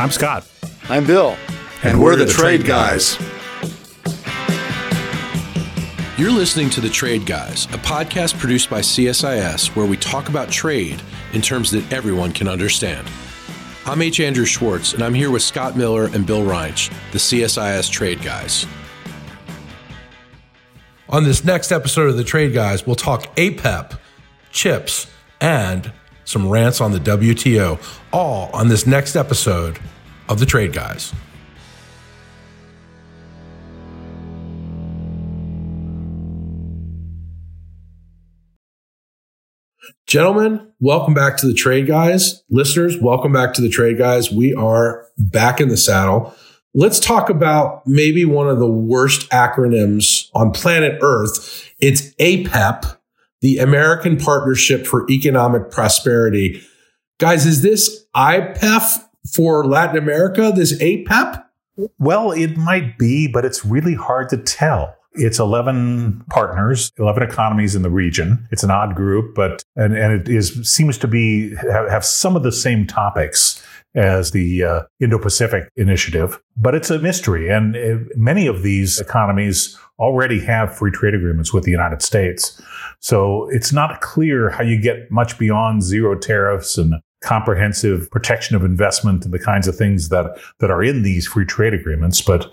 I'm Scott. I'm Bill. And, and we're, we're, the, the Trade, trade guys. guys. You're listening to The Trade Guys, a podcast produced by CSIS where we talk about trade in terms that everyone can understand. I'm H. Andrew Schwartz, and I'm here with Scott Miller and Bill Reinsch, the CSIS Trade Guys. On this next episode of The Trade Guys, we'll talk APEP, chips, and some rants on the WTO, all on this next episode of The Trade Guys. Gentlemen, welcome back to the Trade Guys. Listeners, welcome back to the Trade Guys. We are back in the saddle. Let's talk about maybe one of the worst acronyms on planet Earth. It's APEP, the American Partnership for Economic Prosperity. Guys, is this IPEF for Latin America, this APEP? Well, it might be, but it's really hard to tell. It's 11 partners, 11 economies in the region. It's an odd group, but, and, and it is, seems to be, have, have some of the same topics as the uh, Indo-Pacific initiative, but it's a mystery. And uh, many of these economies already have free trade agreements with the United States. So it's not clear how you get much beyond zero tariffs and comprehensive protection of investment and the kinds of things that, that are in these free trade agreements. But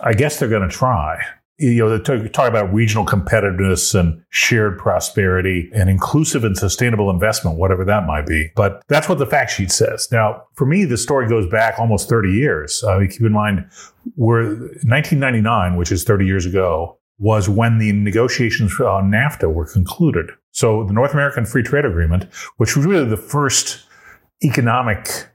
I guess they're going to try you know, they talk about regional competitiveness and shared prosperity and inclusive and sustainable investment, whatever that might be. But that's what the fact sheet says. Now, for me, the story goes back almost 30 years. Uh, keep in mind, we're 1999, which is 30 years ago, was when the negotiations on NAFTA were concluded. So the North American Free Trade Agreement, which was really the first economic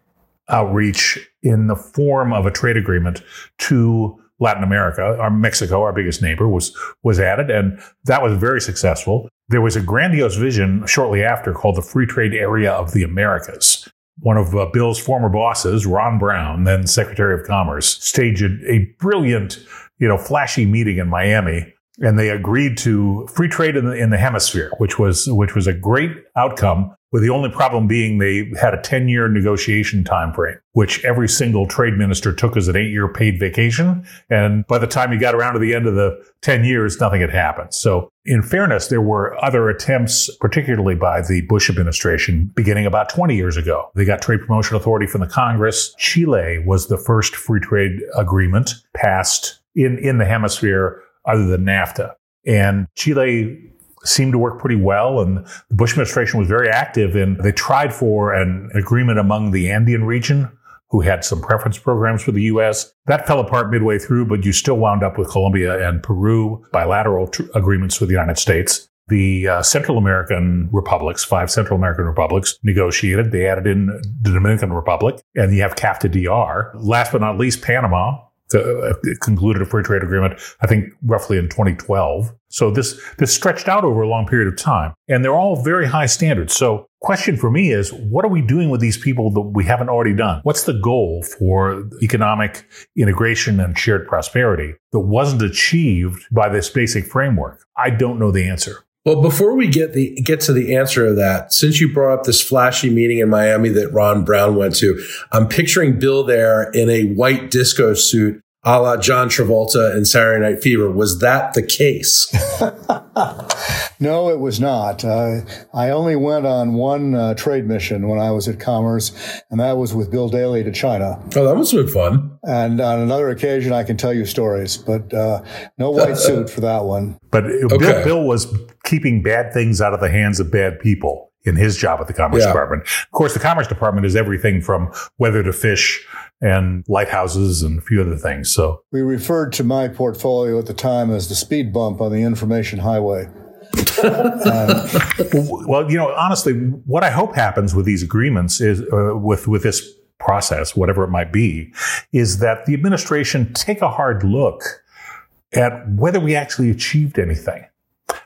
outreach in the form of a trade agreement to Latin America, our Mexico, our biggest neighbor, was was added, and that was very successful. There was a grandiose vision shortly after called the Free Trade Area of the Americas. One of uh, Bill's former bosses, Ron Brown, then Secretary of Commerce, staged a brilliant, you know, flashy meeting in Miami and they agreed to free trade in the, in the hemisphere, which was which was a great outcome. With the only problem being they had a 10 year negotiation time frame, which every single trade minister took as an eight year paid vacation. And by the time you got around to the end of the 10 years, nothing had happened. So in fairness, there were other attempts, particularly by the Bush administration, beginning about 20 years ago. They got trade promotion authority from the Congress. Chile was the first free trade agreement passed in, in the hemisphere other than NAFTA. And Chile seemed to work pretty well. And the Bush administration was very active and they tried for an agreement among the Andean region who had some preference programs for the U.S. That fell apart midway through, but you still wound up with Colombia and Peru bilateral tr- agreements with the United States. The uh, Central American republics, five Central American republics, negotiated. They added in the Dominican Republic, and you have CAFTA DR. Last but not least, Panama uh, concluded a free trade agreement, I think roughly in 2012. So this, this stretched out over a long period of time and they're all very high standards. So question for me is, what are we doing with these people that we haven't already done? What's the goal for economic integration and shared prosperity that wasn't achieved by this basic framework? I don't know the answer. Well, before we get the get to the answer of that, since you brought up this flashy meeting in Miami that Ron Brown went to, I'm picturing Bill there in a white disco suit a la John Travolta and Saturday Night Fever. Was that the case? no, it was not. Uh, I only went on one uh, trade mission when I was at Commerce, and that was with Bill Daley to China. Oh, that was have been fun. And on another occasion, I can tell you stories, but uh, no white suit for that one. But okay. Bill, Bill was keeping bad things out of the hands of bad people in his job at the Commerce yeah. Department. Of course, the Commerce Department is everything from weather to fish and lighthouses and a few other things. So we referred to my portfolio at the time as the speed bump on the information highway. well, you know, honestly, what I hope happens with these agreements is uh, with with this process, whatever it might be, is that the administration take a hard look at whether we actually achieved anything.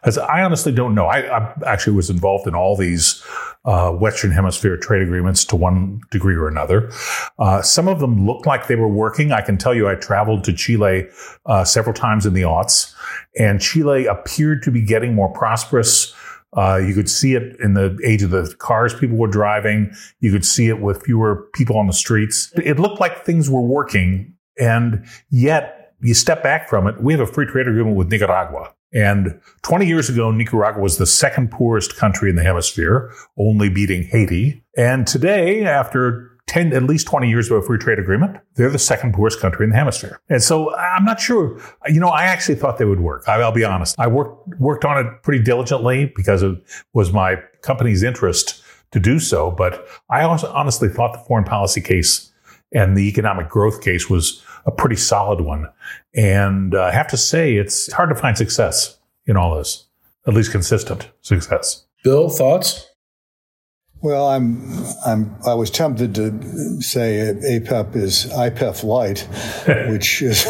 I honestly don't know. I, I, actually was involved in all these uh, Western Hemisphere trade agreements to one degree or another. Uh, some of them looked like they were working. I can tell you, I traveled to Chile uh, several times in the aughts, and Chile appeared to be getting more prosperous. Uh, you could see it in the age of the cars people were driving. You could see it with fewer people on the streets. It looked like things were working. And yet you step back from it. We have a free trade agreement with Nicaragua. And 20 years ago, Nicaragua was the second poorest country in the hemisphere, only beating Haiti. And today, after 10, at least 20 years of a free trade agreement, they're the second poorest country in the hemisphere. And so I'm not sure, you know, I actually thought they would work. I'll be honest. I worked, worked on it pretty diligently because it was my company's interest to do so. But I also honestly thought the foreign policy case and the economic growth case was a pretty solid one. And uh, I have to say, it's hard to find success in all this, at least consistent success. Bill, thoughts? Well, I'm, I'm, I was tempted to say APEP is IPEF light, which is,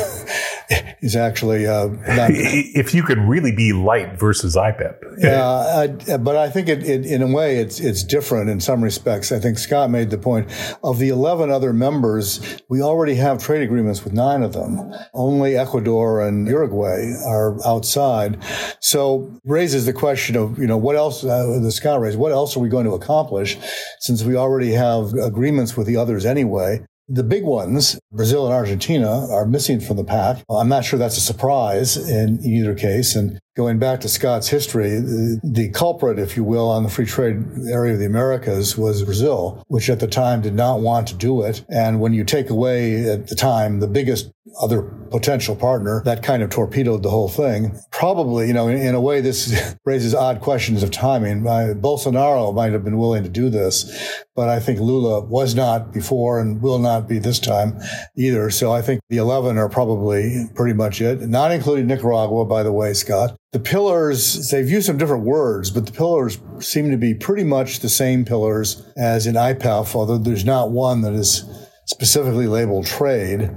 is actually uh, not. If you can really be light versus IPEF. yeah, I, but I think it, it, in a way, it's, it's different in some respects. I think Scott made the point of the 11 other members, we already have trade agreements with nine of them. Only Ecuador and Uruguay are outside. So raises the question of, you know, what else, uh, the Scott raised, what else are we going to accomplish since we already have agreements with the others anyway? The big ones, Brazil and Argentina, are missing from the pack. I'm not sure that's a surprise in either case. And going back to Scott's history, the, the, culprit, if you will, on the free trade area of the Americas was Brazil, which at the time did not want to do it. And when you take away at the time the biggest other potential partner, that kind of torpedoed the whole thing. Probably, you know, in, in a way, this raises odd questions of timing. Bolsonaro might have been willing to do this, but I think Lula was not before and will not be this time either. So I think the 11 are probably pretty much it, not including Nicaragua, by the way, Scott. The pillars, they've used some different words, but the pillars seem to be pretty much the same pillars as in IPEF, although there's not one that is specifically labeled trade.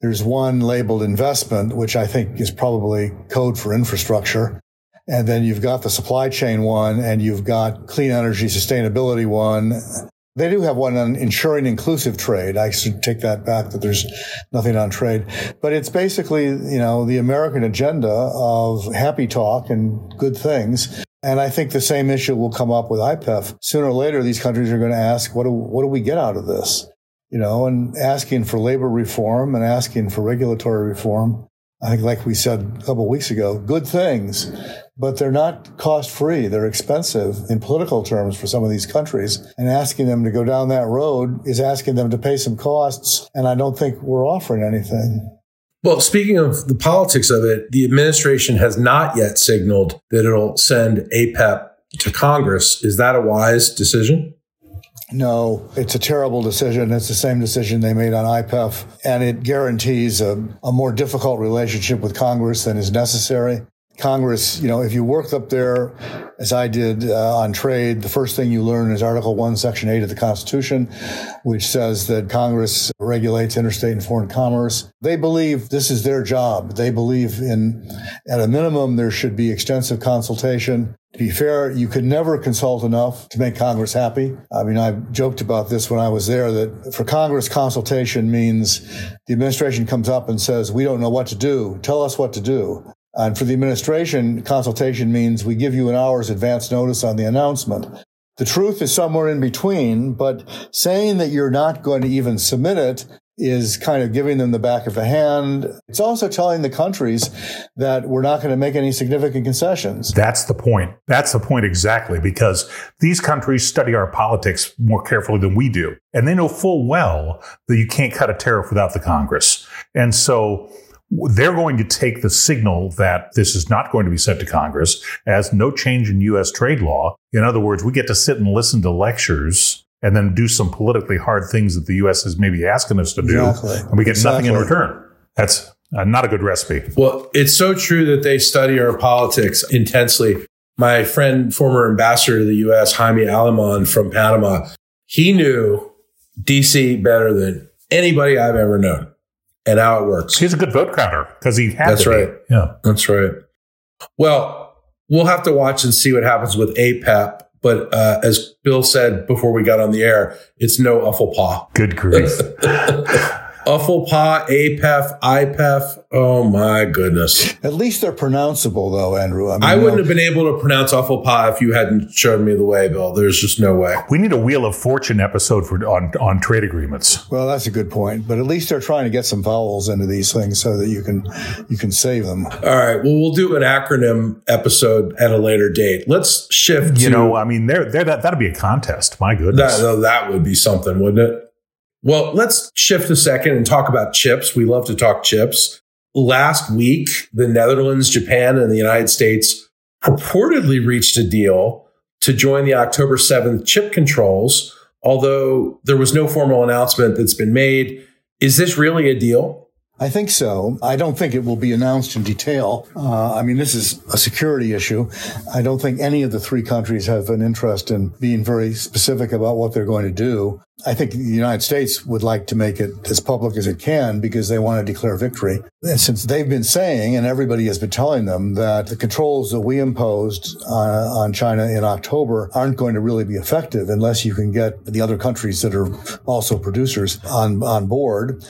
There's one labeled investment, which I think is probably code for infrastructure. And then you've got the supply chain one and you've got clean energy sustainability one. They do have one on ensuring inclusive trade. I should take that back that there's nothing on trade, but it's basically, you know, the American agenda of happy talk and good things. And I think the same issue will come up with IPEF. Sooner or later, these countries are going to ask, what do, what do we get out of this? you know, and asking for labor reform and asking for regulatory reform. I think, like we said a couple of weeks ago, good things, but they're not cost free. They're expensive in political terms for some of these countries. And asking them to go down that road is asking them to pay some costs. And I don't think we're offering anything. Well, speaking of the politics of it, the administration has not yet signaled that it'll send APEP to Congress. Is that a wise decision? No, it's a terrible decision. It's the same decision they made on IPEF, and it guarantees a, a more difficult relationship with Congress than is necessary. Congress, you know, if you worked up there, as I did uh, on trade, the first thing you learn is Article 1, Section 8 of the Constitution, which says that Congress regulates interstate and foreign commerce. They believe this is their job. They believe in, at a minimum, there should be extensive consultation. To be fair, you could never consult enough to make Congress happy. I mean, I joked about this when I was there that for Congress, consultation means the administration comes up and says, we don't know what to do. Tell us what to do. And for the administration, consultation means we give you an hour's advance notice on the announcement. The truth is somewhere in between, but saying that you're not going to even submit it is kind of giving them the back of the hand. It's also telling the countries that we're not going to make any significant concessions. That's the point. That's the point exactly, because these countries study our politics more carefully than we do. And they know full well that you can't cut a tariff without the Congress. And so they're going to take the signal that this is not going to be sent to Congress as no change in U.S. trade law. In other words, we get to sit and listen to lectures and then do some politically hard things that the U.S. is maybe asking us to do, exactly. and we get exactly. nothing in return. That's uh, not a good recipe. Well, it's so true that they study our politics intensely. My friend, former ambassador to the U.S., Jaime Aleman from Panama, he knew DC better than anybody I've ever known and how it works. He's a good vote counter because he had That's right. Be. Yeah. That's right. Well, we'll have to watch and see what happens with APEP. But uh, as Bill said before we got on the air, it's no paw. Good grief. UFLPA, APEP, IPEF. Oh my goodness. At least they're pronounceable, though, Andrew. I, mean, I wouldn't know, have been able to pronounce UFLPA if you hadn't shown me the way, Bill. There's just no way. We need a Wheel of Fortune episode for on, on trade agreements. Well, that's a good point. But at least they're trying to get some vowels into these things so that you can you can save them. All right. Well, we'll do an acronym episode at a later date. Let's shift. You to, know, I mean, there, there, that that'd be a contest. My goodness, that, that would be something, wouldn't it? Well, let's shift a second and talk about chips. We love to talk chips. Last week, the Netherlands, Japan, and the United States purportedly reached a deal to join the October 7th chip controls, although there was no formal announcement that's been made. Is this really a deal? I think so. I don't think it will be announced in detail. Uh, I mean, this is a security issue. I don't think any of the three countries have an interest in being very specific about what they're going to do. I think the United States would like to make it as public as it can because they want to declare victory. And since they've been saying, and everybody has been telling them that the controls that we imposed on, on China in October aren't going to really be effective unless you can get the other countries that are also producers on, on board.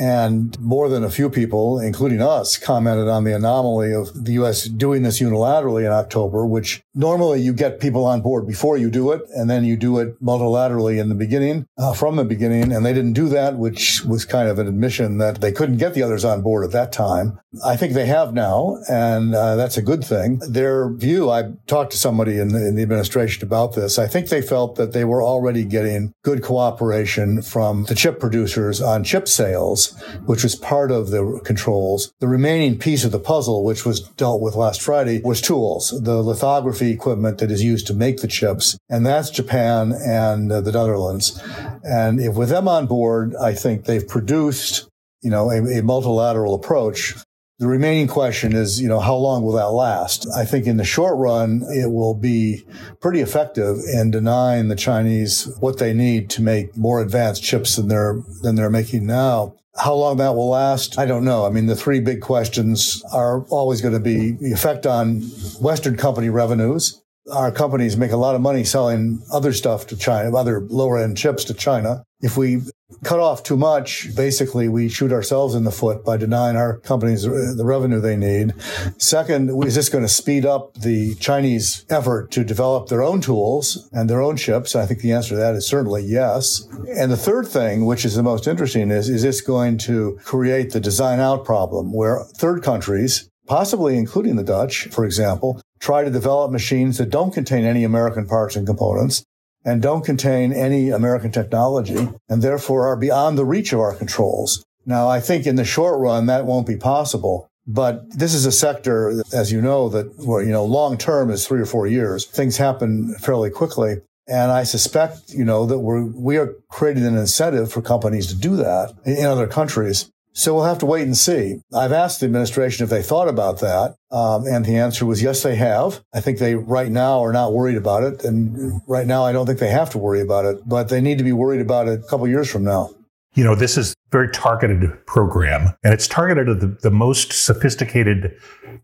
And more than a few people, including us, commented on the anomaly of the U.S. doing this unilaterally in October, which normally you get people on board before you do it, and then you do it multilaterally in the beginning uh, from the beginning, and they didn't do that, which was kind of an admission that they couldn't get the others on board at that time. I think they have now, and uh, that's a good thing. Their view, I talked to somebody in the, in the administration about this. I think they felt that they were already getting good cooperation from the chip producers on chip sales, which was part of the controls. The remaining piece of the puzzle, which was dealt with last Friday, was tools, the lithography equipment that is used to make the chips, and that's Japan and uh, the Netherlands. And if with them on board, I think they've produced, you know, a, a multilateral approach. The remaining question is, you know, how long will that last? I think in the short run, it will be pretty effective in denying the Chinese what they need to make more advanced chips than they're, than they're making now. How long that will last, I don't know. I mean, the three big questions are always going to be the effect on Western company revenues, our companies make a lot of money selling other stuff to China, other lower end chips to China. If we cut off too much, basically we shoot ourselves in the foot by denying our companies uh, the revenue they need. Second, is this going to speed up the Chinese effort to develop their own tools and their own chips? I think the answer to that is certainly yes. And the third thing, which is the most interesting, is, is this going to create the design out problem where third countries possibly including the Dutch, for example, try to develop machines that don't contain any American parts and components and don't contain any American technology and therefore are beyond the reach of our controls. Now, I think in the short run, that won't be possible. But this is a sector, as you know, that, where, you know, long term is three or four years. Things happen fairly quickly. And I suspect, you know, that we're, we are creating an incentive for companies to do that in other countries. So we'll have to wait and see. I've asked the administration if they thought about that. Um, and the answer was yes, they have. I think they right now are not worried about it. And right now, I don't think they have to worry about it, but they need to be worried about it a couple years from now. You know, this is very targeted program and it's targeted at the, the most sophisticated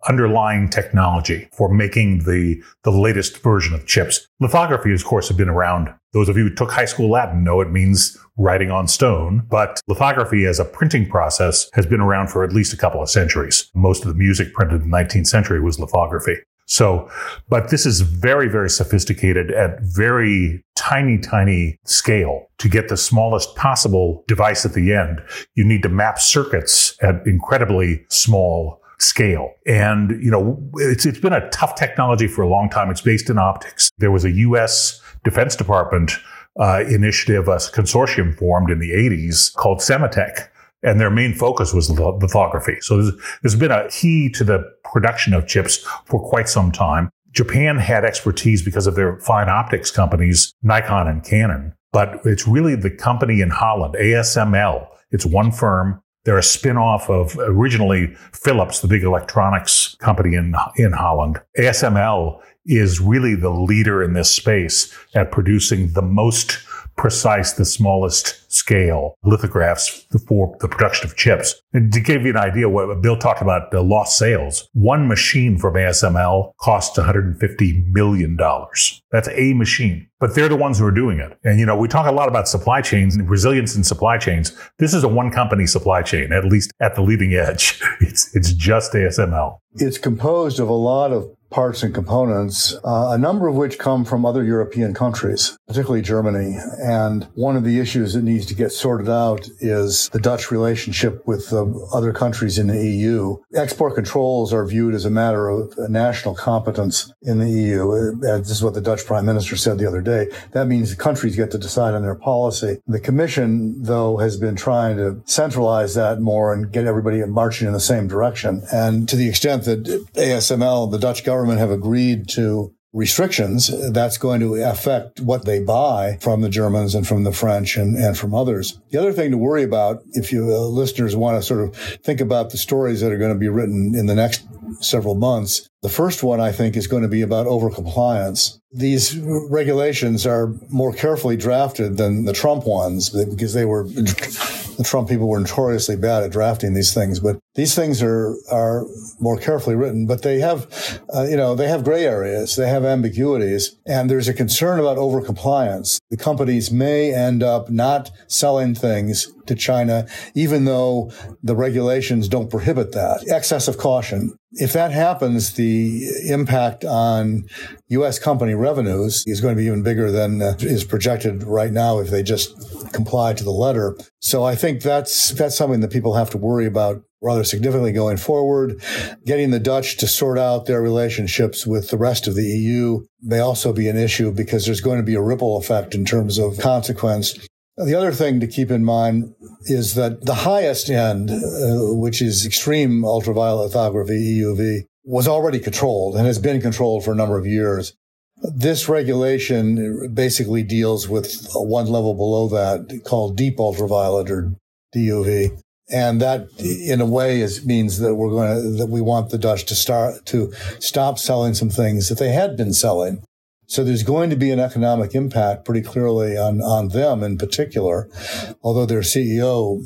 underlying technology for making the, the latest version of chips. Lithography, of course, have been around. Those of you who took high school Latin know it means writing on stone, but lithography as a printing process has been around for at least a couple of centuries. Most of the music printed in the 19th century was lithography. So, but this is very, very sophisticated at very tiny, tiny scale. To get the smallest possible device at the end, you need to map circuits at incredibly small scale. And, you know, it's, it's been a tough technology for a long time. It's based in optics. There was a U.S. Defense Department uh, initiative, a consortium formed in the 80s called Sematech and their main focus was lithography. So there's, there's been a key to the production of chips for quite some time. Japan had expertise because of their fine optics companies, Nikon and Canon, but it's really the company in Holland, ASML. It's one firm. They're a spin-off of originally Philips, the big electronics company in, in Holland. ASML is really the leader in this space at producing the most precise, the smallest scale lithographs for the production of chips. And to give you an idea, what Bill talked about the lost sales, one machine from ASML costs $150 million. That's a machine, but they're the ones who are doing it. And, you know, we talk a lot about supply chains and resilience in supply chains. This is a one company supply chain, at least at the leading edge. It's, it's just ASML. It's composed of a lot of parts and components, uh, a number of which come from other European countries, particularly Germany. And one of the issues that needs to get sorted out is the Dutch relationship with uh, other countries in the EU. Export controls are viewed as a matter of national competence in the EU. Uh, this is what the Dutch prime minister said the other day. That means the countries get to decide on their policy. The commission, though, has been trying to centralize that more and get everybody marching in the same direction. And to the extent that ASML, the Dutch government, government have agreed to restrictions, that's going to affect what they buy from the Germans and from the French and, and from others. The other thing to worry about, if you uh, listeners want to sort of think about the stories that are going to be written in the next several months, the first one I think is going to be about overcompliance. These regulations are more carefully drafted than the Trump ones because they were the Trump people were notoriously bad at drafting these things, but these things are are more carefully written. But they have, uh, you know, they have gray areas, they have ambiguities, and there's a concern about overcompliance. The companies may end up not selling things to China, even though the regulations don't prohibit that. Excessive caution. If that happens, the impact on U.S. company revenues is going to be even bigger than uh, is projected right now if they just comply to the letter. So I think that's that's something that people have to worry about rather significantly going forward. Getting the Dutch to sort out their relationships with the rest of the EU may also be an issue because there's going to be a ripple effect in terms of consequence. The other thing to keep in mind is that the highest end, uh, which is extreme ultraviolet lithography, EUV, was already controlled and has been controlled for a number of years. This regulation basically deals with one level below that called deep ultraviolet or DUV. And that in a way is means that we're going to, that we want the Dutch to start to stop selling some things that they had been selling. So there's going to be an economic impact pretty clearly on, on them in particular. Although their CEO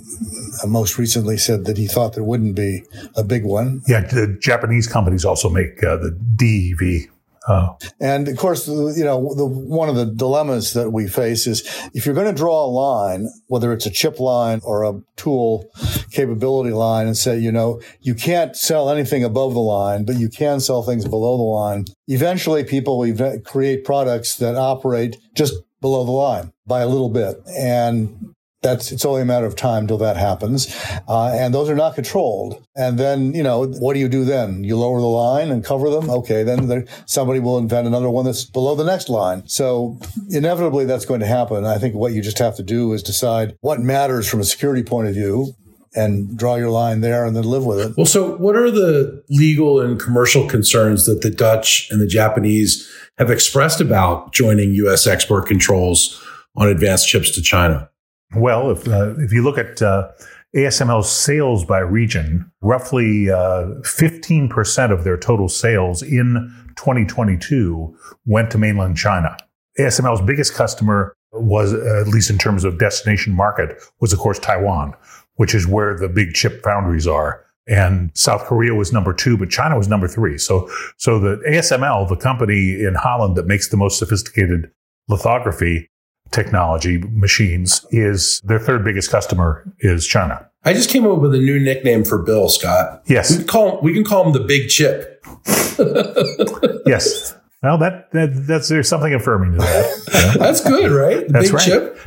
most recently said that he thought there wouldn't be a big one. Yeah, the Japanese companies also make uh, the DUV Oh. And of course, you know, the, one of the dilemmas that we face is if you're going to draw a line, whether it's a chip line or a tool capability line and say, you know, you can't sell anything above the line, but you can sell things below the line. Eventually people will create products that operate just below the line by a little bit. And that's it's only a matter of time till that happens, uh, and those are not controlled. And then you know what do you do then? You lower the line and cover them. Okay, then there, somebody will invent another one that's below the next line. So inevitably that's going to happen. I think what you just have to do is decide what matters from a security point of view and draw your line there and then live with it. Well, so what are the legal and commercial concerns that the Dutch and the Japanese have expressed about joining U.S. export controls on advanced chips to China? Well, if, uh, if you look at uh, ASML's sales by region, roughly uh, 15% of their total sales in 2022 went to mainland China. ASML's biggest customer was, uh, at least in terms of destination market, was of course Taiwan, which is where the big chip foundries are. And South Korea was number two, but China was number three. So, so the ASML, the company in Holland that makes the most sophisticated lithography, technology machines is their third biggest customer is China. I just came up with a new nickname for Bill Scott. Yes, we can call we can call him the Big Chip. yes. Well, that, that that's there's something affirming to that. Yeah. that's good, right? The that's Big right. Chip.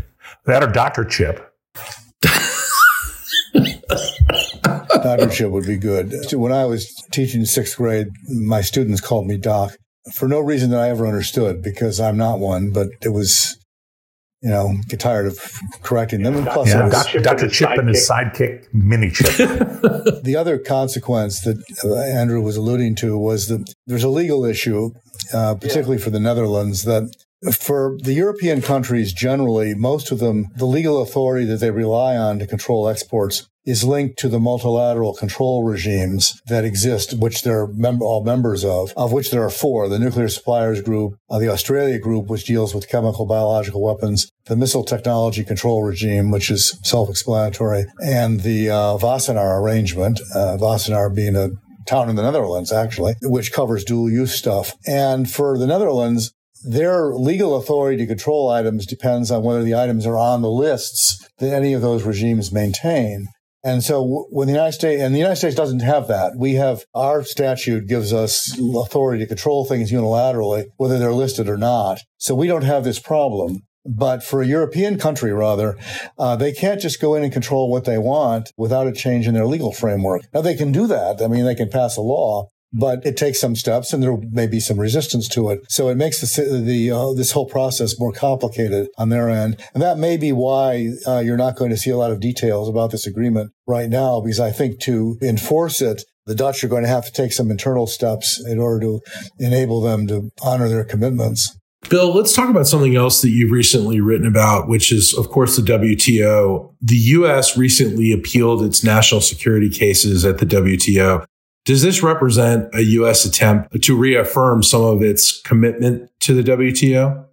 That or Doctor Chip. Doctor Chip would be good. When I was teaching sixth grade, my students called me Doc for no reason that I ever understood because I'm not one, but it was you know, get tired of correcting them. And plus, yeah, Dr. Dr. Chip and his sidekick, Mini Chip. the other consequence that uh, Andrew was alluding to was that there's a legal issue, uh, particularly yeah. for the Netherlands, that For the European countries generally, most of them, the legal authority that they rely on to control exports is linked to the multilateral control regimes that exist, which they're mem- all members of, of which there are four. The Nuclear Suppliers Group, uh, the Australia Group, which deals with chemical, biological weapons, the Missile Technology Control Regime, which is self-explanatory, and the uh, Wassenaar Arrangement, uh, Wassenaar being a town in the Netherlands, actually, which covers dual use stuff. And for the Netherlands, their legal authority to control items depends on whether the items are on the lists that any of those regimes maintain. And so when the United States, and the United States doesn't have that, we have our statute gives us authority to control things unilaterally, whether they're listed or not. So we don't have this problem. But for a European country, rather, uh, they can't just go in and control what they want without a change in their legal framework. Now they can do that. I mean, they can pass a law, but it takes some steps and there may be some resistance to it. So it makes the, the uh, this whole process more complicated on their end. And that may be why uh, you're not going to see a lot of details about this agreement right now, because I think to enforce it, the Dutch are going to have to take some internal steps in order to enable them to honor their commitments. Bill, let's talk about something else that you've recently written about, which is, of course, the WTO. The U.S. recently appealed its national security cases at the WTO. Does this represent a U.S. attempt to reaffirm some of its commitment to the WTO?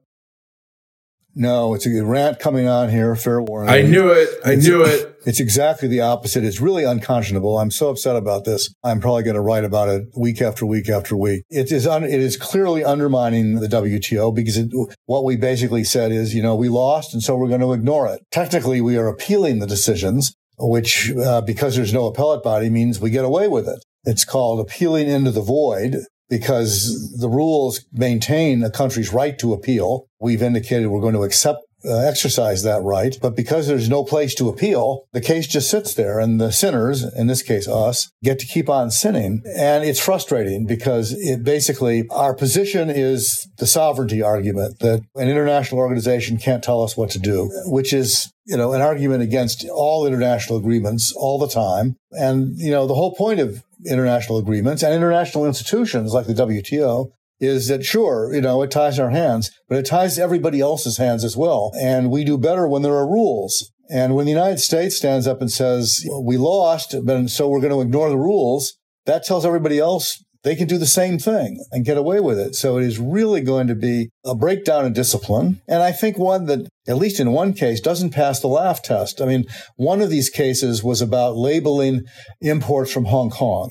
No, it's a rant coming on here. Fair warning. I knew it. I it's, knew it. It's exactly the opposite. It's really unconscionable. I'm so upset about this. I'm probably going to write about it week after week after week. It is un, it is clearly undermining the WTO because it, what we basically said is, you know, we lost, and so we're going to ignore it. Technically, we are appealing the decisions, which uh, because there's no appellate body means we get away with it. It's called appealing into the void because the rules maintain a country's right to appeal. We've indicated we're going to accept uh, exercise that right. But because there's no place to appeal, the case just sits there and the sinners, in this case us, get to keep on sinning. And it's frustrating because it basically, our position is the sovereignty argument that an international organization can't tell us what to do, which is you know, an argument against all international agreements all the time. And, you know, the whole point of international agreements and international institutions like the WTO is that sure, you know, it ties our hands, but it ties everybody else's hands as well. And we do better when there are rules. And when the United States stands up and says, we lost, but so we're going to ignore the rules, that tells everybody else they can do the same thing and get away with it. So it is really going to be a breakdown in discipline. And I think one that, at least in one case, doesn't pass the laugh test. I mean, one of these cases was about labeling imports from Hong Kong.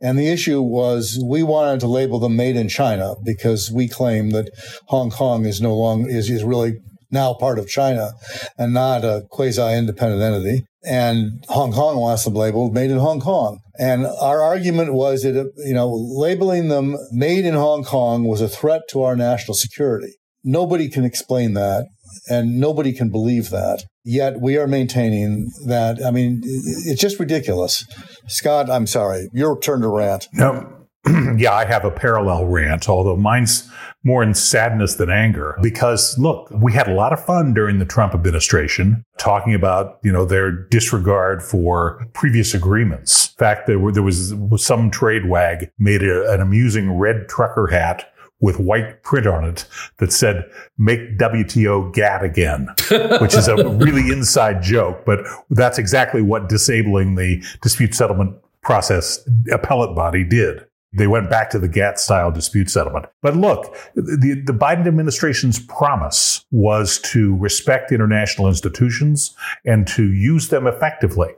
And the issue was we wanted to label them made in China because we claim that Hong Kong is no longer, is, is really now part of China and not a quasi independent entity. And Hong Kong wants them labeled made in Hong Kong. And our argument was that, you know, labeling them made in Hong Kong was a threat to our national security. Nobody can explain that and nobody can believe that. Yet we are maintaining that. I mean, it's just ridiculous. Scott, I'm sorry. Your turn to rant. No. yeah, I have a parallel rant, although mine's more in sadness than anger. Because look, we had a lot of fun during the Trump administration talking about, you know, their disregard for previous agreements. In fact, there, were, there was some trade wag made a, an amusing red trucker hat with white print on it that said, make WTO GATT again, which is a really inside joke, but that's exactly what disabling the dispute settlement process appellate body did. They went back to the GATT style dispute settlement. But look, the, the Biden administration's promise was to respect international institutions and to use them effectively.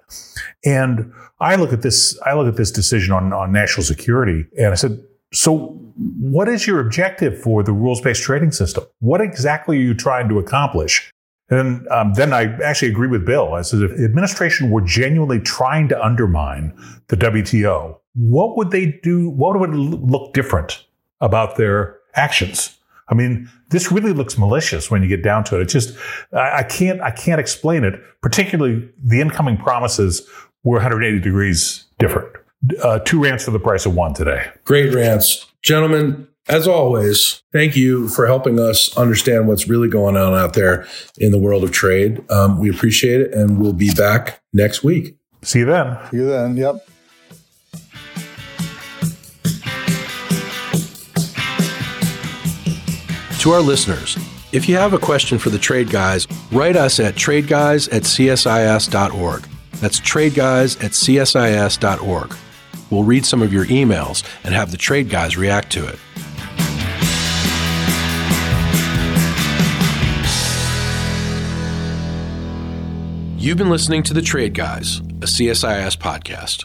And I look at this, I look at this decision on, on national security and I said, so what is your objective for the rules-based trading system? What exactly are you trying to accomplish? And um, then I actually agree with Bill. I said if the administration were genuinely trying to undermine the WTO, what would they do? What would look different about their actions? I mean, this really looks malicious when you get down to it. It just, I, I can't, I can't explain it. Particularly the incoming promises were 180 degrees different. Uh, two rants for the price of one today. Great rants. Gentlemen, as always, thank you for helping us understand what's really going on out there in the world of trade. Um, we appreciate it, and we'll be back next week. See you then. See you then. Yep. Our listeners, if you have a question for the trade guys, write us at tradeguys at csis.org. That's tradeguys at csis.org. We'll read some of your emails and have the trade guys react to it. You've been listening to The Trade Guys, a CSIS podcast.